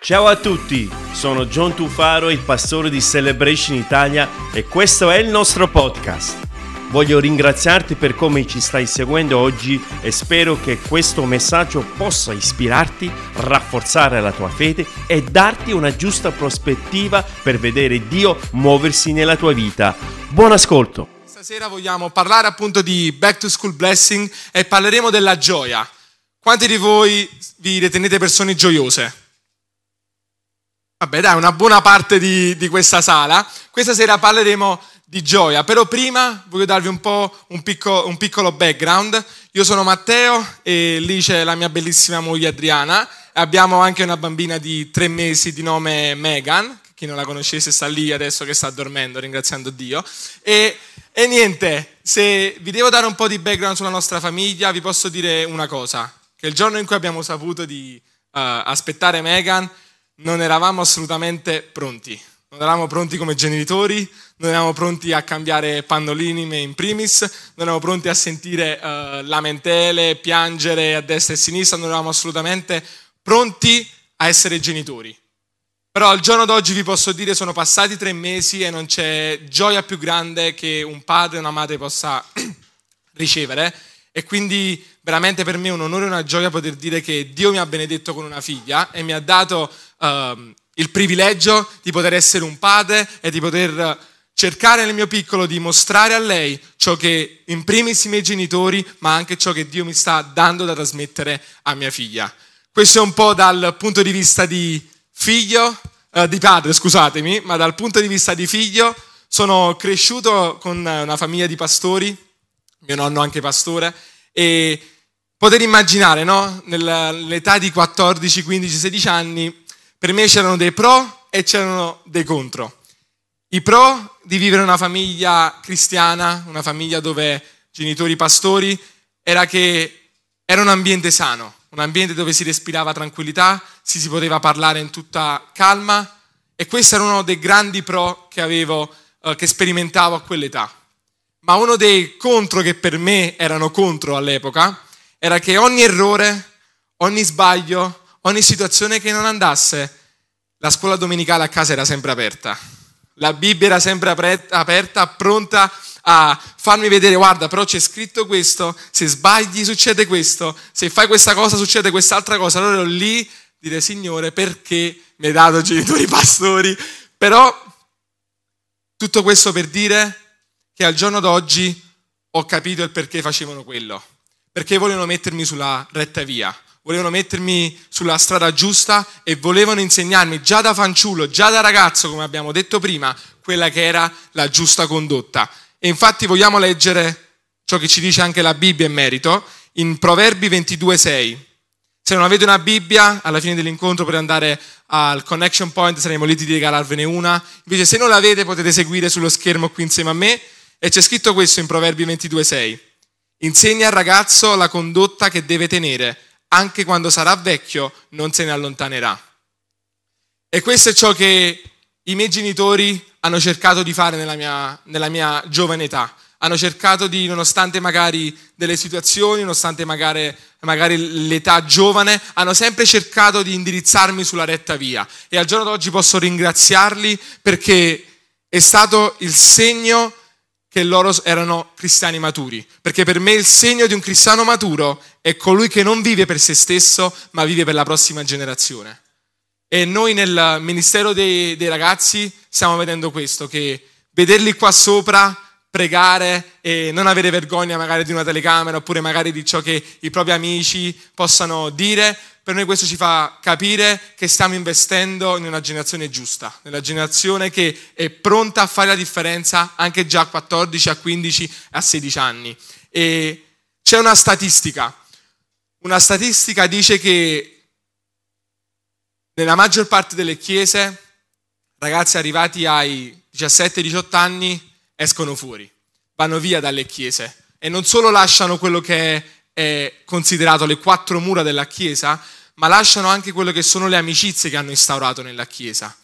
Ciao a tutti, sono John Tufaro, il pastore di Celebration Italia e questo è il nostro podcast. Voglio ringraziarti per come ci stai seguendo oggi e spero che questo messaggio possa ispirarti, rafforzare la tua fede e darti una giusta prospettiva per vedere Dio muoversi nella tua vita. Buon ascolto! Stasera vogliamo parlare appunto di Back to School Blessing e parleremo della gioia. Quanti di voi vi ritenete persone gioiose? Vabbè, dai, una buona parte di, di questa sala. Questa sera parleremo di gioia, però prima voglio darvi un po' un, picco, un piccolo background. Io sono Matteo e lì c'è la mia bellissima moglie Adriana. Abbiamo anche una bambina di tre mesi di nome Megan, chi non la conoscesse sta lì adesso che sta dormendo, ringraziando Dio. E, e niente, se vi devo dare un po' di background sulla nostra famiglia, vi posso dire una cosa, che il giorno in cui abbiamo saputo di uh, aspettare Megan, non eravamo assolutamente pronti non eravamo pronti come genitori, non eravamo pronti a cambiare pannolini in primis, non eravamo pronti a sentire uh, lamentele, piangere a destra e a sinistra, non eravamo assolutamente pronti a essere genitori. Però al giorno d'oggi vi posso dire sono passati tre mesi e non c'è gioia più grande che un padre e una madre possa ricevere. E quindi veramente per me è un onore e una gioia poter dire che Dio mi ha benedetto con una figlia e mi ha dato uh, il privilegio di poter essere un padre e di poter cercare nel mio piccolo di mostrare a lei ciò che in primis i miei genitori, ma anche ciò che Dio mi sta dando da trasmettere a mia figlia. Questo è un po' dal punto di vista di figlio, eh, di padre, scusatemi, ma dal punto di vista di figlio sono cresciuto con una famiglia di pastori, mio nonno anche pastore, e poter immaginare, no? Nell'età di 14, 15, 16 anni, per me c'erano dei pro e c'erano dei contro. I pro di vivere una famiglia cristiana, una famiglia dove genitori pastori, era che era un ambiente sano, un ambiente dove si respirava tranquillità, si, si poteva parlare in tutta calma e questo era uno dei grandi pro che avevo, eh, che sperimentavo a quell'età. Ma uno dei contro che per me erano contro all'epoca era che ogni errore, ogni sbaglio, ogni situazione che non andasse, la scuola domenicale a casa era sempre aperta. La Bibbia era sempre aperta, pronta a farmi vedere, guarda, però c'è scritto questo, se sbagli succede questo, se fai questa cosa succede quest'altra cosa. Allora ero lì dire, Signore, perché mi hai dato genitori pastori? Però tutto questo per dire che al giorno d'oggi ho capito il perché facevano quello, perché volevano mettermi sulla retta via volevano mettermi sulla strada giusta e volevano insegnarmi già da fanciullo, già da ragazzo, come abbiamo detto prima, quella che era la giusta condotta. E infatti vogliamo leggere ciò che ci dice anche la Bibbia in merito, in Proverbi 22,6. Se non avete una Bibbia, alla fine dell'incontro per andare al connection point saremo lieti di regalarvene una. Invece se non l'avete potete seguire sullo schermo qui insieme a me e c'è scritto questo in Proverbi 22,6. Insegna al ragazzo la condotta che deve tenere anche quando sarà vecchio non se ne allontanerà. E questo è ciò che i miei genitori hanno cercato di fare nella mia, nella mia giovane età. Hanno cercato di, nonostante magari delle situazioni, nonostante magari, magari l'età giovane, hanno sempre cercato di indirizzarmi sulla retta via. E al giorno d'oggi posso ringraziarli perché è stato il segno che loro erano cristiani maturi, perché per me il segno di un cristiano maturo è colui che non vive per se stesso, ma vive per la prossima generazione. E noi nel Ministero dei, dei ragazzi stiamo vedendo questo, che vederli qua sopra pregare e non avere vergogna magari di una telecamera oppure magari di ciò che i propri amici possano dire, per noi questo ci fa capire che stiamo investendo in una generazione giusta, nella generazione che è pronta a fare la differenza anche già a 14, a 15, a 16 anni. E c'è una statistica, una statistica dice che nella maggior parte delle chiese ragazzi arrivati ai 17-18 anni escono fuori, vanno via dalle chiese e non solo lasciano quello che è considerato le quattro mura della chiesa, ma lasciano anche quello che sono le amicizie che hanno instaurato nella chiesa.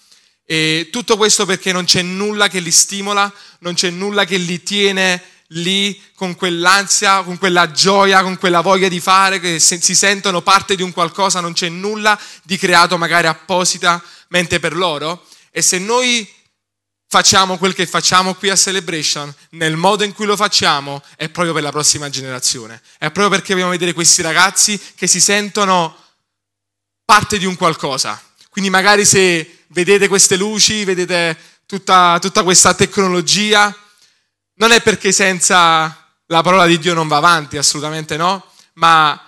E tutto questo perché non c'è nulla che li stimola, non c'è nulla che li tiene lì con quell'ansia, con quella gioia, con quella voglia di fare, che si sentono parte di un qualcosa, non c'è nulla di creato magari appositamente per loro. E se noi facciamo quel che facciamo qui a Celebration, nel modo in cui lo facciamo, è proprio per la prossima generazione. È proprio perché vogliamo vedere questi ragazzi che si sentono parte di un qualcosa. Quindi magari se vedete queste luci, vedete tutta, tutta questa tecnologia, non è perché senza la parola di Dio non va avanti, assolutamente no, ma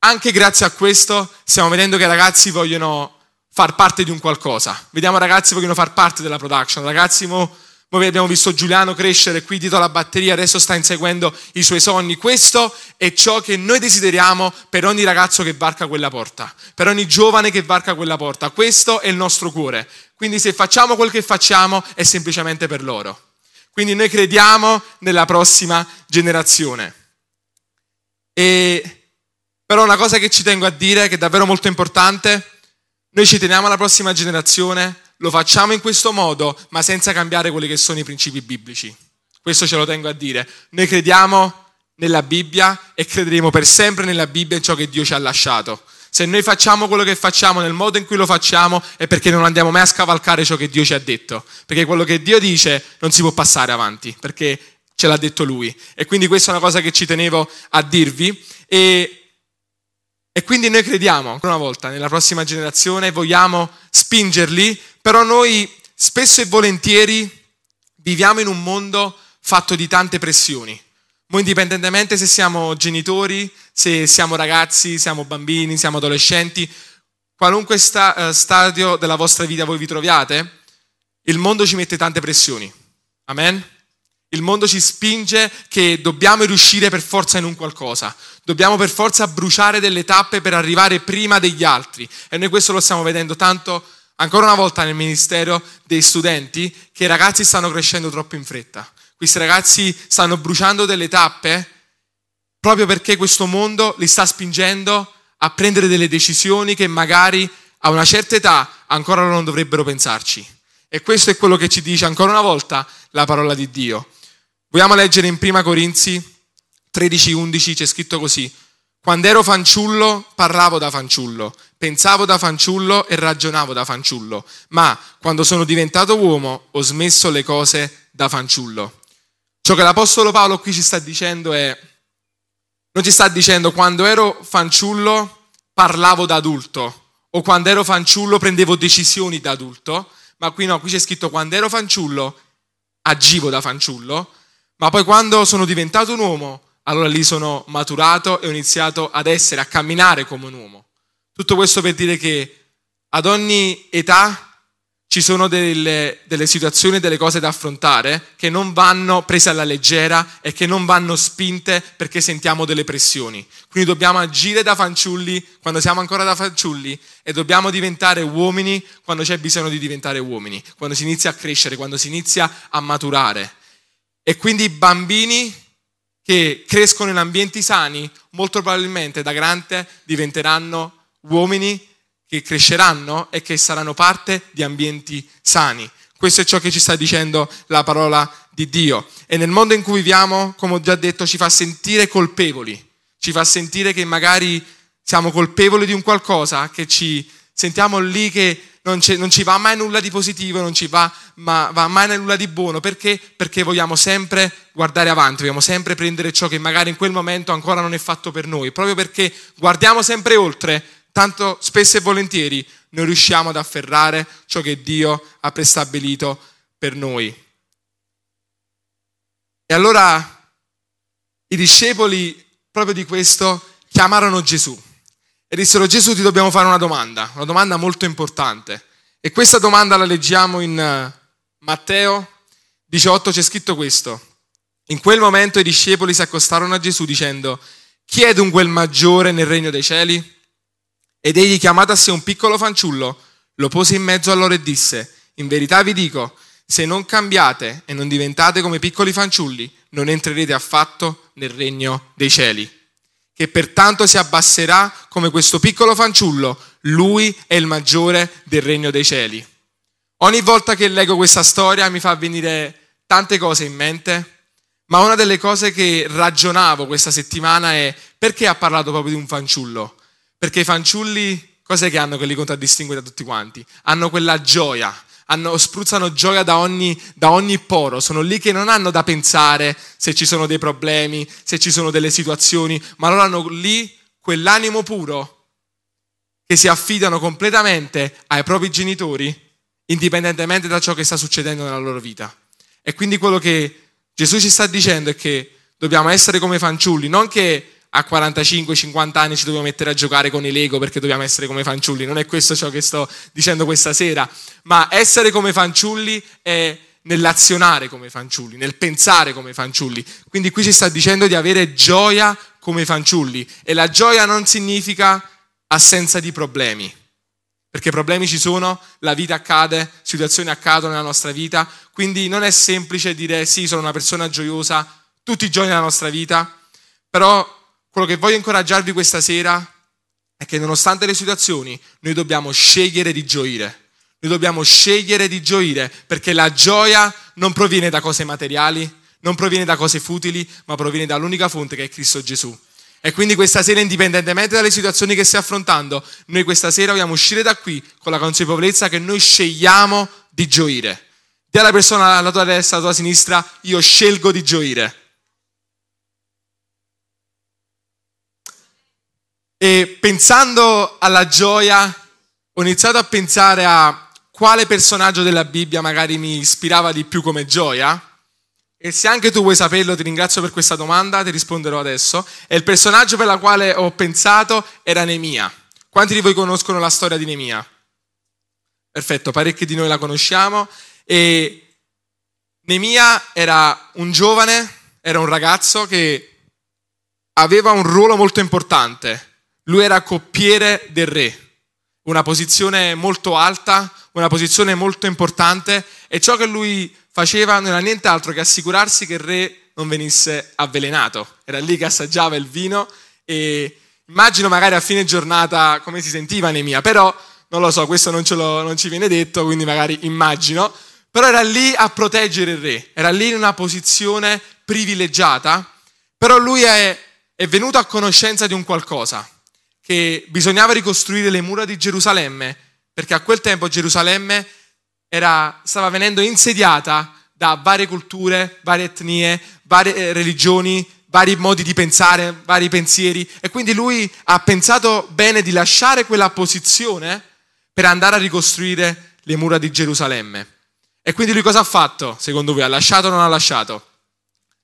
anche grazie a questo stiamo vedendo che i ragazzi vogliono far parte di un qualcosa. Vediamo ragazzi vogliono far parte della production. Ragazzi, mo, noi abbiamo visto Giuliano crescere qui dietro la batteria, adesso sta inseguendo i suoi sogni. Questo è ciò che noi desideriamo per ogni ragazzo che varca quella porta, per ogni giovane che varca quella porta. Questo è il nostro cuore. Quindi se facciamo quel che facciamo è semplicemente per loro. Quindi noi crediamo nella prossima generazione. E però una cosa che ci tengo a dire, che è davvero molto importante, noi ci teniamo alla prossima generazione, lo facciamo in questo modo, ma senza cambiare quelli che sono i principi biblici. Questo ce lo tengo a dire. Noi crediamo nella Bibbia e crederemo per sempre nella Bibbia in ciò che Dio ci ha lasciato. Se noi facciamo quello che facciamo nel modo in cui lo facciamo è perché non andiamo mai a scavalcare ciò che Dio ci ha detto. Perché quello che Dio dice non si può passare avanti, perché ce l'ha detto Lui. E quindi questa è una cosa che ci tenevo a dirvi. E e quindi noi crediamo, ancora una volta, nella prossima generazione, vogliamo spingerli, però noi spesso e volentieri viviamo in un mondo fatto di tante pressioni. Mo indipendentemente se siamo genitori, se siamo ragazzi, siamo bambini, siamo adolescenti, qualunque sta, uh, stadio della vostra vita voi vi troviate, il mondo ci mette tante pressioni. Amen? Il mondo ci spinge che dobbiamo riuscire per forza in un qualcosa, dobbiamo per forza bruciare delle tappe per arrivare prima degli altri. E noi questo lo stiamo vedendo tanto ancora una volta nel ministero dei studenti, che i ragazzi stanno crescendo troppo in fretta. Questi ragazzi stanno bruciando delle tappe proprio perché questo mondo li sta spingendo a prendere delle decisioni che magari a una certa età ancora non dovrebbero pensarci. E questo è quello che ci dice ancora una volta la parola di Dio. Vogliamo leggere in Prima Corinzi 13:11, c'è scritto così. Quando ero fanciullo parlavo da fanciullo, pensavo da fanciullo e ragionavo da fanciullo, ma quando sono diventato uomo ho smesso le cose da fanciullo. Ciò che l'Apostolo Paolo qui ci sta dicendo è, non ci sta dicendo quando ero fanciullo parlavo da adulto o quando ero fanciullo prendevo decisioni da adulto, ma qui no, qui c'è scritto quando ero fanciullo agivo da fanciullo ma poi quando sono diventato un uomo, allora lì sono maturato e ho iniziato ad essere, a camminare come un uomo. Tutto questo per dire che ad ogni età ci sono delle, delle situazioni delle cose da affrontare che non vanno prese alla leggera e che non vanno spinte perché sentiamo delle pressioni. Quindi dobbiamo agire da fanciulli quando siamo ancora da fanciulli e dobbiamo diventare uomini quando c'è bisogno di diventare uomini, quando si inizia a crescere, quando si inizia a maturare. E quindi i bambini che crescono in ambienti sani, molto probabilmente da grande diventeranno uomini che cresceranno e che saranno parte di ambienti sani. Questo è ciò che ci sta dicendo la parola di Dio. E nel mondo in cui viviamo, come ho già detto, ci fa sentire colpevoli, ci fa sentire che magari siamo colpevoli di un qualcosa, che ci sentiamo lì che non, non, ci va mai nulla di positivo, non ci va, ma, va mai nulla di buono. Perché? Perché vogliamo sempre guardare avanti, vogliamo sempre prendere ciò che magari in quel momento ancora non è fatto per noi. Proprio perché guardiamo sempre oltre, tanto spesso e volentieri non riusciamo ad afferrare ciò che Dio ha prestabilito per noi. E allora i discepoli proprio di questo chiamarono Gesù e dissero Gesù ti dobbiamo fare una domanda, una domanda molto importante. E questa domanda la leggiamo in eh, Matteo 18, c'è scritto questo. In quel momento i discepoli si accostarono a Gesù dicendo, chi è dunque il maggiore nel regno dei cieli? Ed egli chiamato a sé un piccolo fanciullo, lo pose in mezzo a loro e disse, in verità vi dico, se non cambiate e non diventate come piccoli fanciulli, non entrerete affatto nel regno dei cieli che pertanto si abbasserà come questo piccolo fanciullo, lui è il maggiore del regno dei cieli. Ogni volta che leggo questa storia mi fa venire tante cose in mente, Ma una delle cose che ragionavo questa settimana è perché ha parlato proprio di un fanciullo? Perché i fanciulli, cos'è che hanno che li contraddistingue da tutti quanti? Hanno quella gioia, hanno, spruzzano gioia da ogni, da ogni poro, sono lì che non hanno da pensare se ci sono dei problemi, se ci sono delle situazioni, ma loro hanno lì quell'animo puro che si affidano completamente ai propri genitori, indipendentemente da ciò che sta succedendo nella loro vita. E quindi quello che Gesù ci sta dicendo è che dobbiamo essere come fanciulli, non che a 45-50 anni ci dobbiamo mettere a giocare con i Lego perché dobbiamo essere come fanciulli, non è questo ciò che sto dicendo questa sera, ma essere come fanciulli è nell'azionare come fanciulli, nel pensare come fanciulli. Quindi qui ci sta dicendo di avere gioia come fanciulli. E la gioia non significa assenza di problemi, perché problemi ci sono, la vita accade, situazioni accadono nella nostra vita, quindi non è semplice dire sì, sono una persona gioiosa tutti i giorni della nostra vita, però quello che voglio incoraggiarvi questa sera è che nonostante le situazioni noi dobbiamo scegliere di gioire. Noi dobbiamo scegliere di gioire perché la gioia non proviene da cose materiali, non proviene da cose futili, ma proviene dall'unica fonte che è Cristo Gesù. E quindi questa sera, indipendentemente dalle situazioni che stai affrontando, noi questa sera vogliamo uscire da qui con la consapevolezza che noi scegliamo di gioire. Dì alla persona alla tua destra, alla tua sinistra, io scelgo di gioire. E pensando alla gioia, ho iniziato a pensare a quale personaggio della Bibbia magari mi ispirava di più come gioia e se anche tu vuoi saperlo, ti ringrazio per questa domanda, ti risponderò adesso. E il personaggio per il quale ho pensato era Nemia. Quanti di voi conoscono la storia di Nemia? Perfetto, parecchi di noi la conosciamo. E Nemia era un giovane, era un ragazzo che aveva un ruolo molto importante. Lui era coppiere del re, una posizione molto alta, una posizione molto importante e ciò che lui faceva non era nient'altro che assicurarsi che il re non venisse avvelenato. Era lì che assaggiava il vino e immagino magari a fine giornata come si sentiva Nemia, però non lo so, questo non, lo, non ci viene detto, quindi magari immagino. Però era lì a proteggere il re, era lì in una posizione privilegiata, però lui è, è venuto a conoscenza di un qualcosa, che bisognava ricostruire le mura di Gerusalemme, perché a quel tempo Gerusalemme era, stava venendo insediata da varie culture, varie etnie, varie eh, religioni, vari modi di pensare, vari pensieri e quindi lui ha pensato bene di lasciare quella posizione per andare a ricostruire le mura di Gerusalemme. E quindi lui cosa ha fatto, secondo voi? Ha lasciato o non ha lasciato?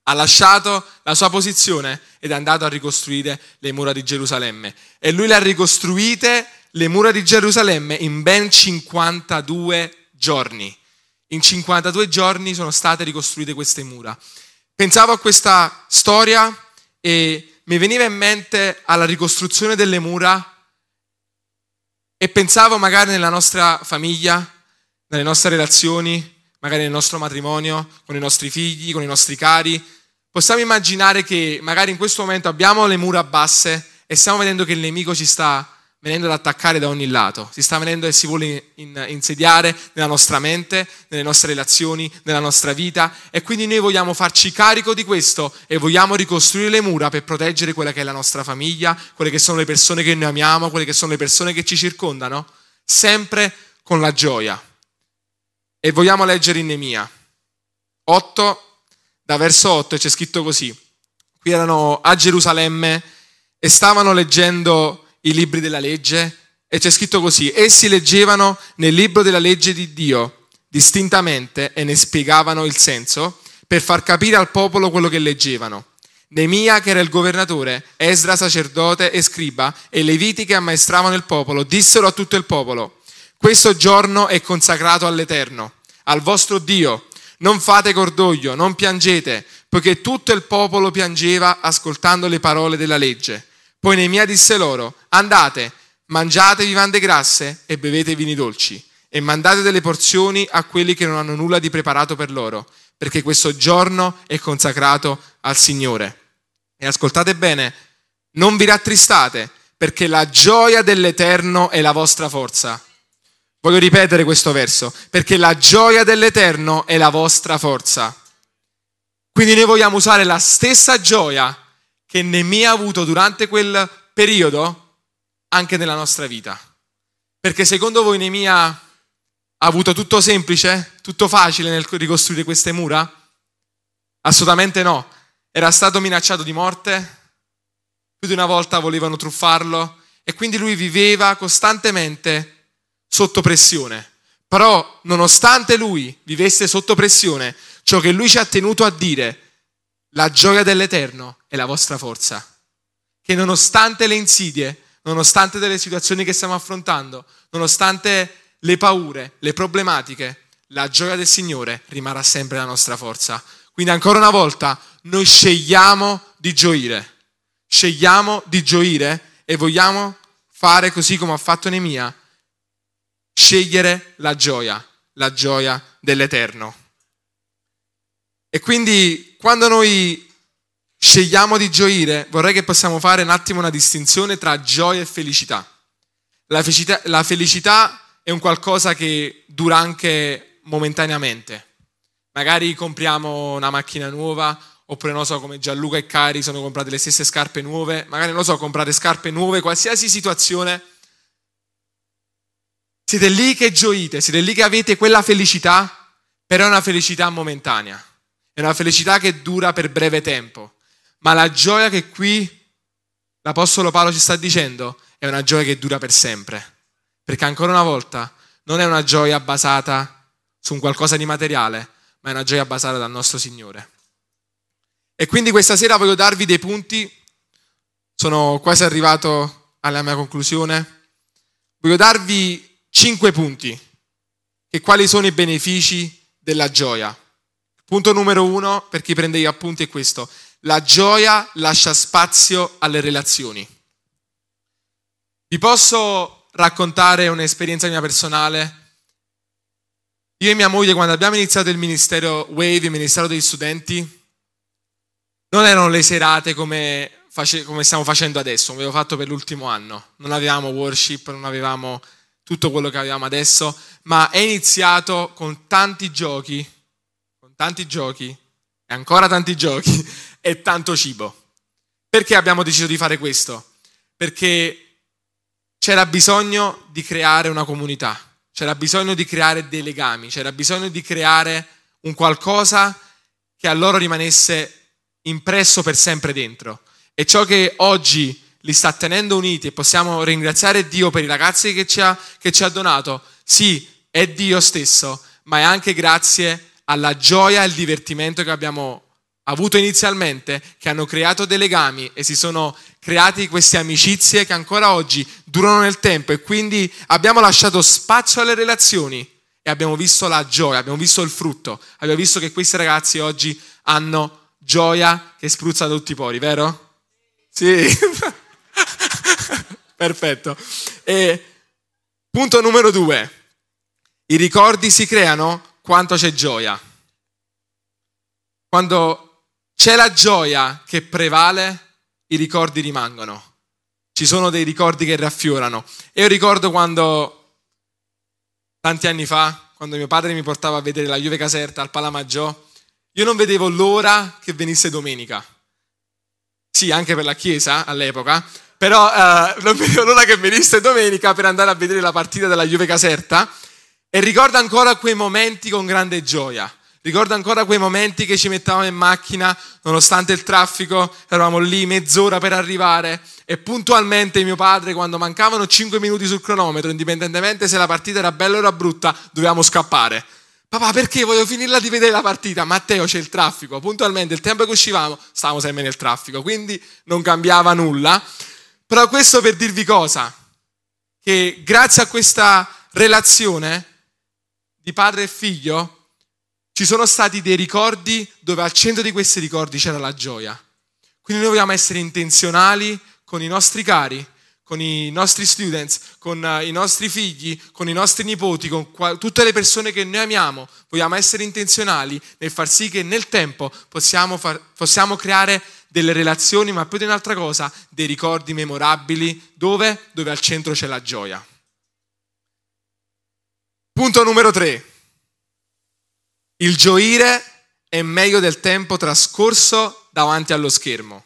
Ha lasciato la sua posizione ed è andato a ricostruire le mura di Gerusalemme. E lui le ha ricostruite, le mura di Gerusalemme, in ben 52 giorni. In 52 giorni sono state ricostruite queste mura. Pensavo a questa storia e mi veniva in mente alla ricostruzione delle mura e pensavo magari nella nostra famiglia, nelle nostre relazioni, magari nel nostro matrimonio, con i nostri figli, con i nostri cari. Possiamo immaginare che magari in questo momento abbiamo le mura basse e stiamo vedendo che il nemico ci sta venendo ad attaccare da ogni lato, si sta venendo e si vuole insediare nella nostra mente, nelle nostre relazioni, nella nostra vita e quindi noi vogliamo farci carico di questo e vogliamo ricostruire le mura per proteggere quella che è la nostra famiglia, quelle che sono le persone che noi amiamo, quelle che sono le persone che ci circondano, sempre con la gioia. E vogliamo leggere in Nemia. 8, da verso 8 c'è scritto così, qui erano a Gerusalemme e stavano leggendo i libri della legge e c'è scritto così, essi leggevano nel libro della legge di Dio distintamente e ne spiegavano il senso per far capire al popolo quello che leggevano. Nemia, che era il governatore, Esdra, sacerdote e scriba, e leviti che ammaestravano il popolo, dissero a tutto il popolo, questo giorno è consacrato all'Eterno, al vostro Dio. Non fate cordoglio, non piangete, poiché tutto il popolo piangeva ascoltando le parole della legge. Poi Neemia disse loro, andate, mangiate vivande grasse e bevete vini dolci e mandate delle porzioni a quelli che non hanno nulla di preparato per loro, perché questo giorno è consacrato al Signore. E ascoltate bene, non vi rattristate, perché la gioia dell'Eterno è la vostra forza. Voglio ripetere questo verso, perché la gioia dell'Eterno è la vostra forza. Quindi noi vogliamo usare la stessa gioia che Nemia ha avuto durante quel periodo anche nella nostra vita. Perché secondo voi Nemia ha avuto tutto semplice, tutto facile nel ricostruire queste mura? Assolutamente no. Era stato minacciato di morte, più di una volta volevano truffarlo e quindi lui viveva costantemente sotto pressione. Però, nonostante lui vivesse sotto pressione, ciò che lui ci ha tenuto a dire, la gioia dell'Eterno è la vostra forza. Che nonostante le insidie, nonostante delle situazioni che stiamo affrontando, nonostante le paure, le problematiche, la gioia del Signore rimarrà sempre la nostra forza. Quindi ancora una volta noi scegliamo di gioire scegliamo di gioire e vogliamo fare così come ha fatto Nemia, scegliere la gioia, la gioia dell'Eterno. E quindi quando noi scegliamo di gioire, vorrei che possiamo fare un attimo una distinzione tra gioia e felicità. La felicità, la felicità è un qualcosa che dura anche momentaneamente. Magari compriamo una macchina nuova oppure non so come Gianluca e Cari sono comprate le stesse scarpe nuove, magari non so, comprate scarpe nuove, qualsiasi situazione. Siete lì che gioite, siete lì che avete quella felicità, però è una felicità momentanea, è una felicità che dura per breve tempo, ma la gioia che qui l'Apostolo Paolo ci sta dicendo è una gioia che dura per sempre, perché ancora una volta non è una gioia basata su un qualcosa di materiale, ma è una gioia basata dal nostro Signore. E quindi questa sera voglio darvi dei punti, sono quasi arrivato alla mia conclusione, voglio darvi cinque punti, che quali sono i benefici della gioia. Punto numero uno, per chi prende gli appunti, è questo. La gioia lascia spazio alle relazioni. Vi posso raccontare un'esperienza mia personale? Io e mia moglie, quando abbiamo iniziato il ministero Wave, il ministero degli studenti, non erano le serate come, face, come stiamo facendo adesso, come avevo fatto per l'ultimo anno. Non avevamo worship, non avevamo tutto quello che avevamo adesso, ma è iniziato con tanti giochi, con tanti giochi, e ancora tanti giochi, e tanto cibo. Perché abbiamo deciso di fare questo? Perché c'era bisogno di creare una comunità, c'era bisogno di creare dei legami, c'era bisogno di creare un qualcosa che a loro rimanesse impresso per sempre dentro. E ciò che oggi li sta tenendo uniti e possiamo ringraziare Dio per i ragazzi che ci ha, che ci ha donato, sì, è Dio stesso, ma è anche grazie alla gioia e al divertimento che abbiamo avuto inizialmente, che hanno creato dei legami e si sono creati queste amicizie che ancora oggi durano nel tempo e quindi abbiamo lasciato spazio alle relazioni e abbiamo visto la gioia, abbiamo visto il frutto, abbiamo visto che questi ragazzi oggi hanno gioia che spruzza tutti i pori, vero? Sì. Perfetto. E punto numero due. I ricordi si creano quanto c'è gioia. Quando c'è la gioia che prevale, i ricordi rimangono. Ci sono dei ricordi che raffiorano. Io ricordo quando, tanti anni fa, quando mio padre mi portava a vedere la Juve Caserta al Palamaggiò, io non vedevo l'ora che venisse domenica. Sì, anche per la chiesa all'epoca, però eh, non vedevo l'ora che venisse domenica per andare a vedere la partita della Juve Caserta e ricordo ancora quei momenti con grande gioia. Ricordo ancora quei momenti che ci mettavamo in macchina, nonostante il traffico, eravamo lì mezz'ora per arrivare e puntualmente mio padre, quando mancavano 5 minuti sul cronometro, indipendentemente se la partita era bella o era brutta, dovevamo scappare Papà, perché voglio finirla di vedere la partita? Matteo, c'è il traffico. Puntualmente, il tempo che uscivamo, stavamo sempre nel traffico, quindi non cambiava nulla. Però questo per dirvi cosa? Che grazie a questa relazione di padre e figlio ci sono stati dei ricordi dove al centro di questi ricordi c'era la gioia. Quindi noi vogliamo essere intenzionali con i nostri cari con i nostri students, con uh, i nostri figli, con i nostri nipoti, con qua- tutte le persone che noi amiamo. Vogliamo essere intenzionali nel far sì che nel tempo possiamo, far, possiamo creare delle relazioni, ma più di un'altra cosa, dei ricordi memorabili, dove? Dove al centro c'è la gioia. Punto numero tre. Il gioire è meglio del tempo trascorso davanti allo schermo.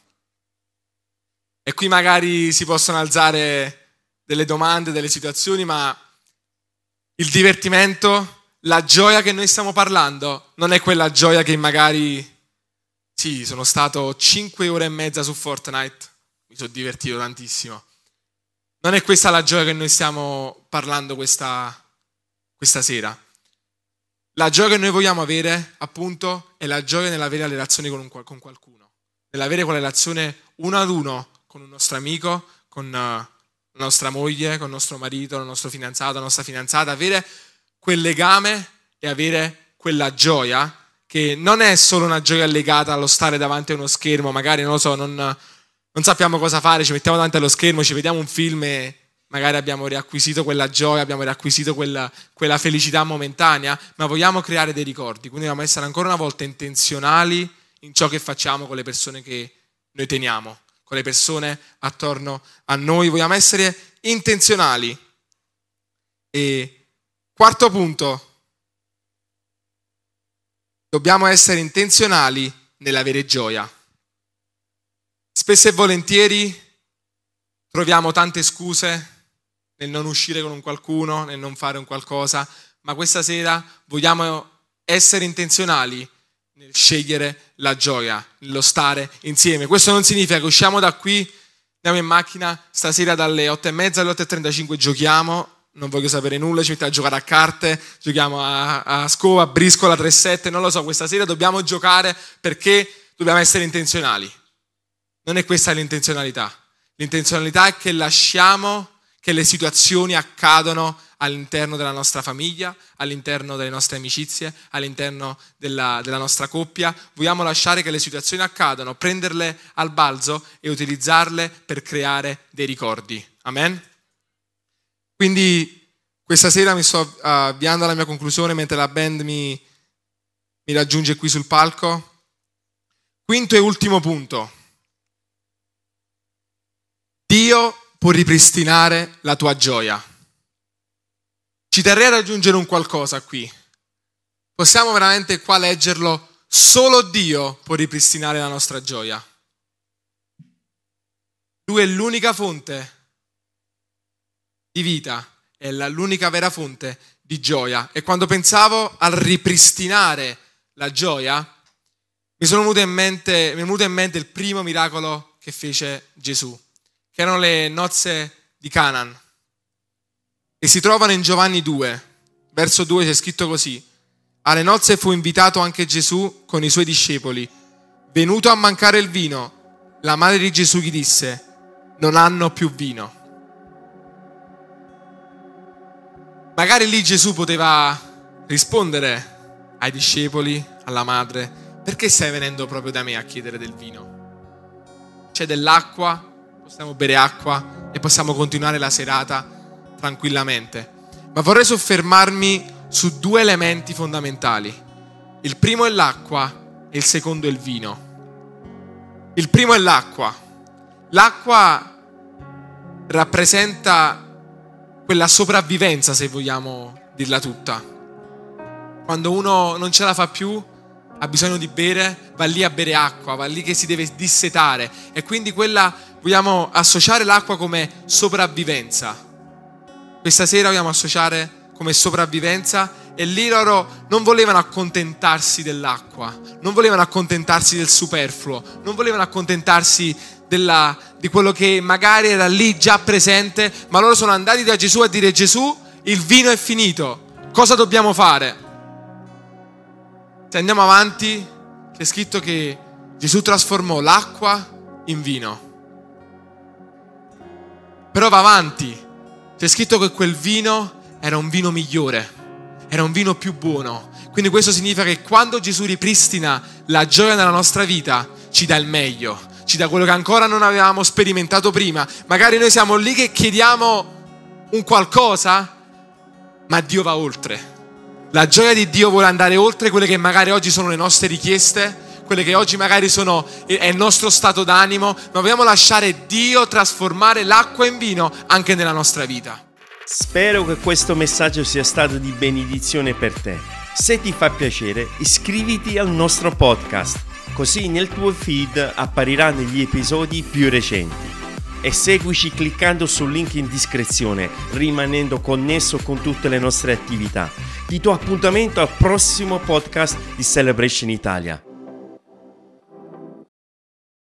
E qui magari si possono alzare delle domande, delle situazioni, ma il divertimento, la gioia che noi stiamo parlando, non è quella gioia che magari, sì, sono stato 5 ore e mezza su Fortnite, mi sono divertito tantissimo. Non è questa la gioia che noi stiamo parlando questa, questa sera. La gioia che noi vogliamo avere, appunto, è la gioia nell'avere la relazione con, un, con qualcuno, nell'avere quella relazione uno ad uno con un nostro amico, con uh, la nostra moglie, con il nostro marito, il nostro fidanzato, la nostra fidanzata, avere quel legame e avere quella gioia che non è solo una gioia legata allo stare davanti a uno schermo, magari non lo so, non, non sappiamo cosa fare, ci mettiamo davanti allo schermo, ci vediamo un film e magari abbiamo riacquisito quella gioia, abbiamo riacquisito quella, quella, felicità momentanea, ma vogliamo creare dei ricordi, quindi dobbiamo essere ancora una volta intenzionali in ciò che facciamo con le persone che noi teniamo, con le persone attorno a noi, vogliamo essere intenzionali. E quarto punto, dobbiamo essere intenzionali nell'avere gioia. Spesso e volentieri troviamo tante scuse nel non uscire con un qualcuno, nel non fare un qualcosa, ma questa sera vogliamo essere intenzionali nel scegliere la gioia, nello stare insieme. Questo non significa che usciamo da qui, andiamo in macchina, stasera dalle 8 e mezza alle 8.35 giochiamo, non voglio sapere nulla, ci mettiamo a giocare a carte, giochiamo a, a scova, a briscola, 3-7, non lo so, questa sera dobbiamo giocare perché dobbiamo essere intenzionali. Non è questa l'intenzionalità. L'intenzionalità è che lasciamo che le situazioni accadono all'interno della nostra famiglia, all'interno delle nostre amicizie, all'interno della, della, nostra coppia. Vogliamo lasciare che le situazioni accadano, prenderle al balzo e utilizzarle per creare dei ricordi. Amen? Quindi questa sera mi sto avviando alla mia conclusione mentre la band mi, mi raggiunge qui sul palco. Quinto e ultimo punto. Dio può ripristinare la tua gioia. Ci terrei ad aggiungere un qualcosa qui. Possiamo veramente qua leggerlo? Solo Dio può ripristinare la nostra gioia. Lui è l'unica fonte di vita, è l'unica vera fonte di gioia. E quando pensavo al ripristinare la gioia, mi, sono venuto in mente, mi è venuto in mente il primo miracolo che fece Gesù che erano le nozze di Canaan. E si trovano in Giovanni 2, verso 2 c'è scritto così. Alle nozze fu invitato anche Gesù con i suoi discepoli. Venuto a mancare il vino, la madre di Gesù gli disse, non hanno più vino. Magari lì Gesù poteva rispondere ai discepoli, alla madre, perché stai venendo proprio da me a chiedere del vino? C'è dell'acqua, possiamo bere acqua e possiamo continuare la serata tranquillamente. Ma vorrei soffermarmi su due elementi fondamentali. Il primo è l'acqua e il secondo è il vino. Il primo è l'acqua. L'acqua rappresenta quella sopravvivenza, se vogliamo dirla tutta. Quando uno non ce la fa più, ha bisogno di bere, va lì a bere acqua, va lì che si deve dissetare e quindi quella vogliamo associare l'acqua come sopravvivenza. Questa sera vogliamo associare come sopravvivenza e lì loro non volevano accontentarsi dell'acqua, non volevano accontentarsi del superfluo, non volevano accontentarsi della, di quello che magari era lì già presente, ma loro sono andati da Gesù a dire Gesù, il vino è finito, cosa dobbiamo fare? Se andiamo avanti, c'è scritto che Gesù trasformò l'acqua in vino. Però va avanti. C'è scritto che quel vino era un vino migliore, era un vino più buono. Quindi questo significa che quando Gesù ripristina la gioia nella nostra vita, ci dà il meglio, ci dà quello che ancora non avevamo sperimentato prima. Magari noi siamo lì che chiediamo un qualcosa, ma Dio va oltre. La gioia di Dio vuole andare oltre quelle che magari oggi sono le nostre richieste, quelle che oggi magari sono, è il nostro stato d'animo, ma vogliamo lasciare Dio trasformare l'acqua in vino anche nella nostra vita. Spero che questo messaggio sia stato di benedizione per te. Se ti fa piacere, iscriviti al nostro podcast, così nel tuo feed appariranno gli episodi più recenti. E seguici cliccando sul link in descrizione, rimanendo connesso con tutte le nostre attività. Ti do appuntamento al prossimo podcast di Celebration Italia.